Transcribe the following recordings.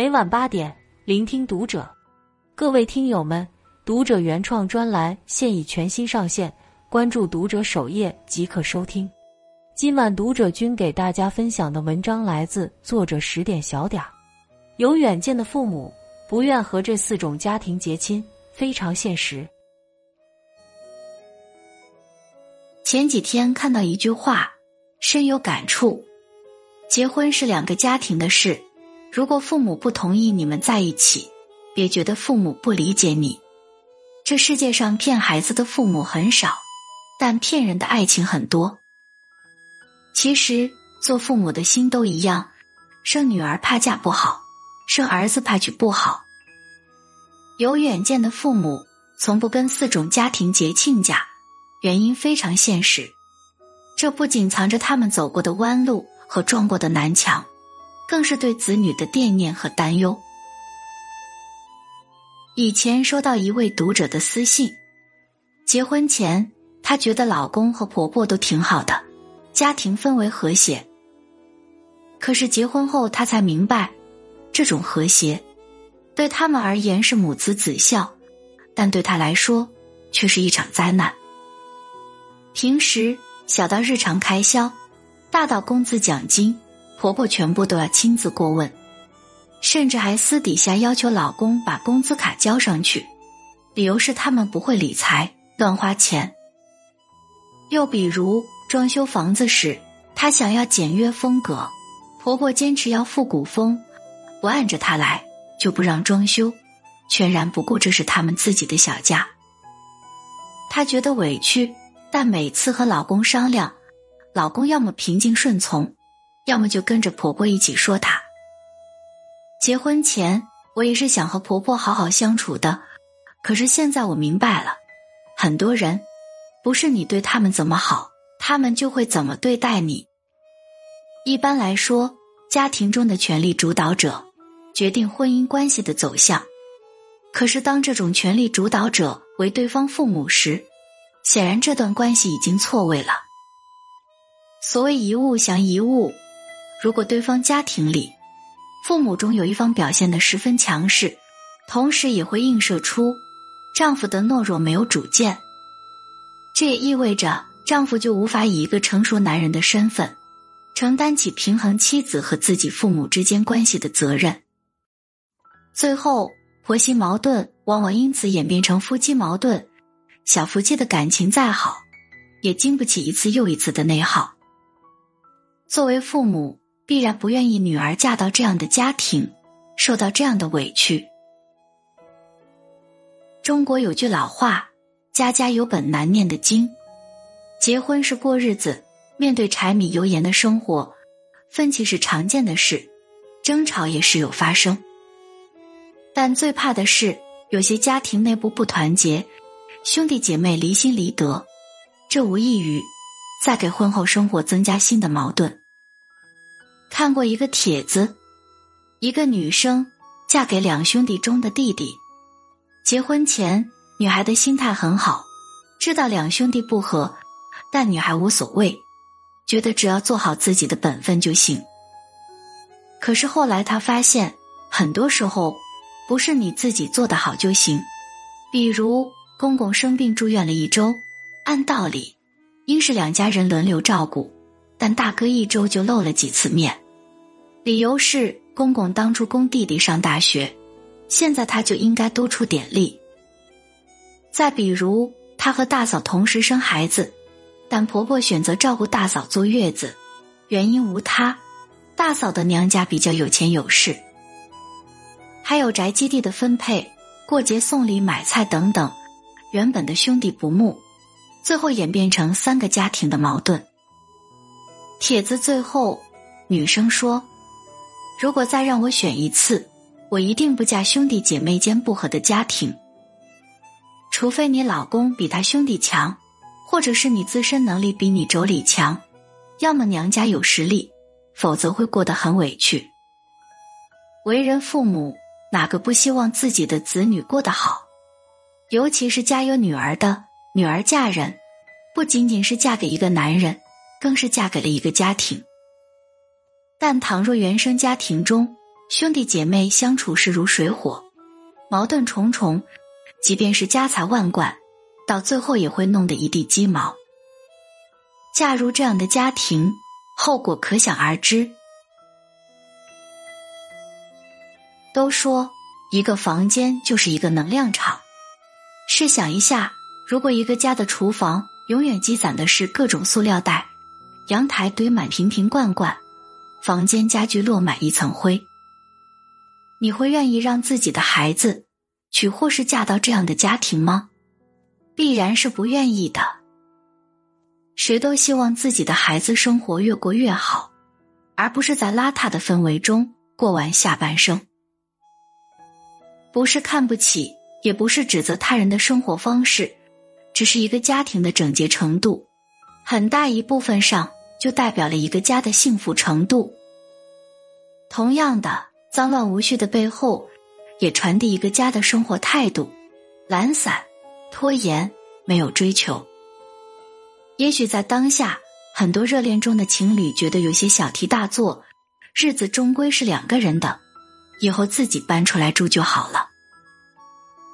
每晚八点，聆听读者。各位听友们，读者原创专栏现已全新上线，关注读者首页即可收听。今晚读者君给大家分享的文章来自作者十点小点儿。有远见的父母不愿和这四种家庭结亲，非常现实。前几天看到一句话，深有感触：结婚是两个家庭的事，如果父母不同意你们在一起，别觉得父母不理解你。这世界上骗孩子的父母很少，但骗人的爱情很多。其实做父母的心都一样，生女儿怕嫁不好，生儿子怕娶不好。有远见的父母从不跟四种家庭结亲家。原因非常现实，这不仅藏着他们走过的弯路和撞过的南墙，更是对子女的惦念和担忧。以前收到一位读者的私信，结婚前她觉得老公和婆婆都挺好的，家庭氛围和谐。可是结婚后，她才明白，这种和谐对他们而言是母慈子孝，但对她来说却是一场灾难。平时小到日常开销，大到工资奖金，婆婆全部都要亲自过问，甚至还私底下要求老公把工资卡交上去，理由是他们不会理财，乱花钱。又比如装修房子时，她想要简约风格，婆婆坚持要复古风，不按着她来就不让装修，全然不顾这是他们自己的小家。她觉得委屈。但每次和老公商量，老公要么平静顺从，要么就跟着婆婆一起说她。结婚前我也是想和婆婆好好相处的，可是现在我明白了，很多人不是你对他们怎么好，他们就会怎么对待你。一般来说，家庭中的权力主导者决定婚姻关系的走向，可是当这种权力主导者为对方父母时，显然，这段关系已经错位了。所谓一物降一物，如果对方家庭里父母中有一方表现的十分强势，同时也会映射出丈夫的懦弱、没有主见。这也意味着丈夫就无法以一个成熟男人的身份承担起平衡妻子和自己父母之间关系的责任。最后，婆媳矛盾往往因此演变成夫妻矛盾。小夫妻的感情再好，也经不起一次又一次的内耗。作为父母，必然不愿意女儿嫁到这样的家庭，受到这样的委屈。中国有句老话：“家家有本难念的经。”结婚是过日子，面对柴米油盐的生活，分歧是常见的事，争吵也时有发生。但最怕的是，有些家庭内部不团结。兄弟姐妹离心离德，这无异于在给婚后生活增加新的矛盾。看过一个帖子，一个女生嫁给两兄弟中的弟弟。结婚前，女孩的心态很好，知道两兄弟不和，但女孩无所谓，觉得只要做好自己的本分就行。可是后来她发现，很多时候不是你自己做得好就行，比如。公公生病住院了一周，按道理应是两家人轮流照顾，但大哥一周就露了几次面，理由是公公当初供弟弟上大学，现在他就应该多出点力。再比如，他和大嫂同时生孩子，但婆婆选择照顾大嫂坐月子，原因无他，大嫂的娘家比较有钱有势。还有宅基地的分配、过节送礼、买菜等等。原本的兄弟不睦，最后演变成三个家庭的矛盾。帖子最后，女生说：“如果再让我选一次，我一定不嫁兄弟姐妹间不和的家庭。除非你老公比他兄弟强，或者是你自身能力比你妯娌强，要么娘家有实力，否则会过得很委屈。为人父母，哪个不希望自己的子女过得好？”尤其是家有女儿的女儿嫁人，不仅仅是嫁给一个男人，更是嫁给了一个家庭。但倘若原生家庭中兄弟姐妹相处是如水火，矛盾重重，即便是家财万贯，到最后也会弄得一地鸡毛。嫁入这样的家庭，后果可想而知。都说一个房间就是一个能量场，试想一下，如果一个家的厨房永远积攒的是各种塑料袋，阳台堆满瓶瓶罐罐，房间家具落满一层灰，你会愿意让自己的孩子娶或是嫁到这样的家庭吗？必然是不愿意的。谁都希望自己的孩子生活越过越好，而不是在邋遢的氛围中过完下半生。不是看不起，也不是指责他人的生活方式，只是一个家庭的整洁程度，很大一部分上就代表了一个家的幸福程度。同样的，脏乱无序的背后，也传递一个家的生活态度：懒散、拖延、没有追求。也许在当下，很多热恋中的情侣觉得有些小题大做，日子终归是两个人的。以后自己搬出来住就好了。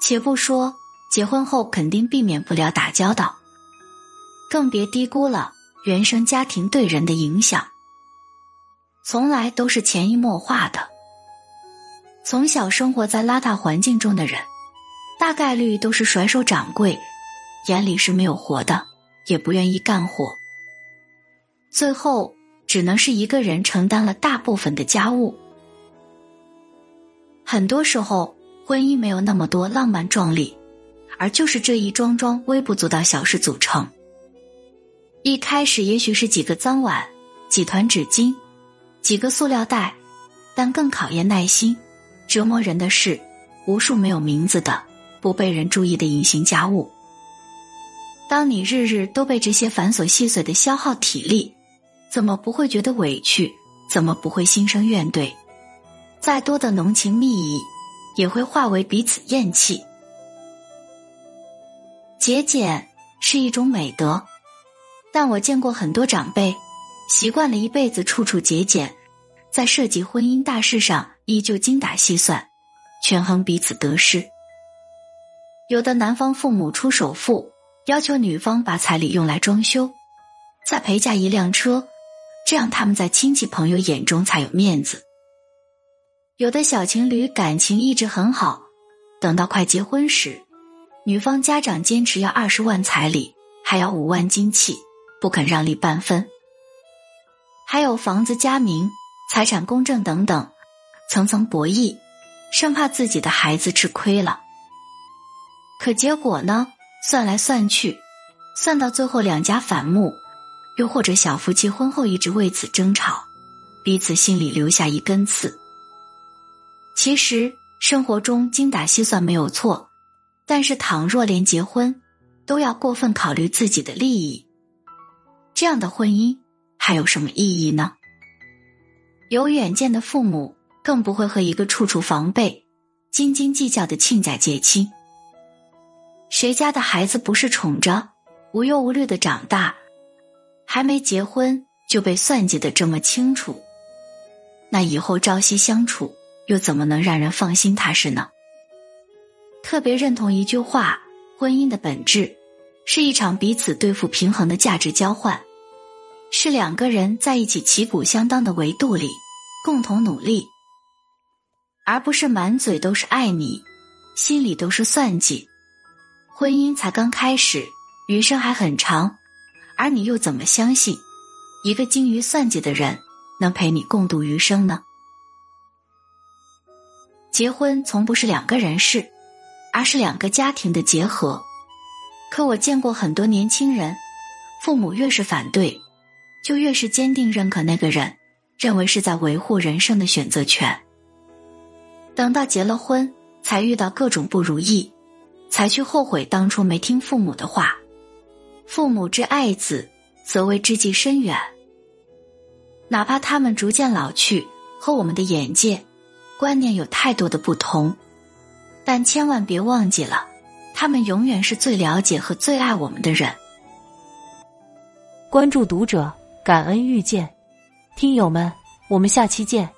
且不说结婚后肯定避免不了打交道，更别低估了原生家庭对人的影响。从来都是潜移默化的。从小生活在邋遢环境中的人，大概率都是甩手掌柜，眼里是没有活的，也不愿意干活。最后只能是一个人承担了大部分的家务。很多时候，婚姻没有那么多浪漫壮丽，而就是这一桩桩微不足道小事组成。一开始也许是几个脏碗、几团纸巾、几个塑料袋，但更考验耐心、折磨人的是无数没有名字的、不被人注意的隐形家务。当你日日都被这些繁琐细碎的消耗体力，怎么不会觉得委屈？怎么不会心生怨怼？再多的浓情蜜意，也会化为彼此厌弃。节俭是一种美德，但我见过很多长辈习惯了一辈子处处节俭，在涉及婚姻大事上依旧精打细算，权衡彼此得失。有的男方父母出首付，要求女方把彩礼用来装修，再陪嫁一辆车，这样他们在亲戚朋友眼中才有面子。有的小情侣感情一直很好，等到快结婚时，女方家长坚持要二十万彩礼，还要五万金器，不肯让利半分。还有房子加名、财产公证等等，层层博弈，生怕自己的孩子吃亏了。可结果呢？算来算去，算到最后两家反目，又或者小夫妻婚后一直为此争吵，彼此心里留下一根刺。其实生活中精打细算没有错，但是倘若连结婚都要过分考虑自己的利益，这样的婚姻还有什么意义呢？有远见的父母更不会和一个处处防备、斤斤计较的亲家结亲。谁家的孩子不是宠着、无忧无虑的长大，还没结婚就被算计的这么清楚？那以后朝夕相处。又怎么能让人放心踏实呢？特别认同一句话：婚姻的本质是一场彼此对付平衡的价值交换，是两个人在一起旗鼓相当的维度里共同努力，而不是满嘴都是爱你，心里都是算计。婚姻才刚开始，余生还很长，而你又怎么相信一个精于算计的人能陪你共度余生呢？结婚从不是两个人事，而是两个家庭的结合。可我见过很多年轻人，父母越是反对，就越是坚定认可那个人，认为是在维护人生的选择权。等到结了婚，才遇到各种不如意，才去后悔当初没听父母的话。父母之爱子，则为之计深远。哪怕他们逐渐老去，和我们的眼界。观念有太多的不同，但千万别忘记了，他们永远是最了解和最爱我们的人。关注读者，感恩遇见，听友们，我们下期见。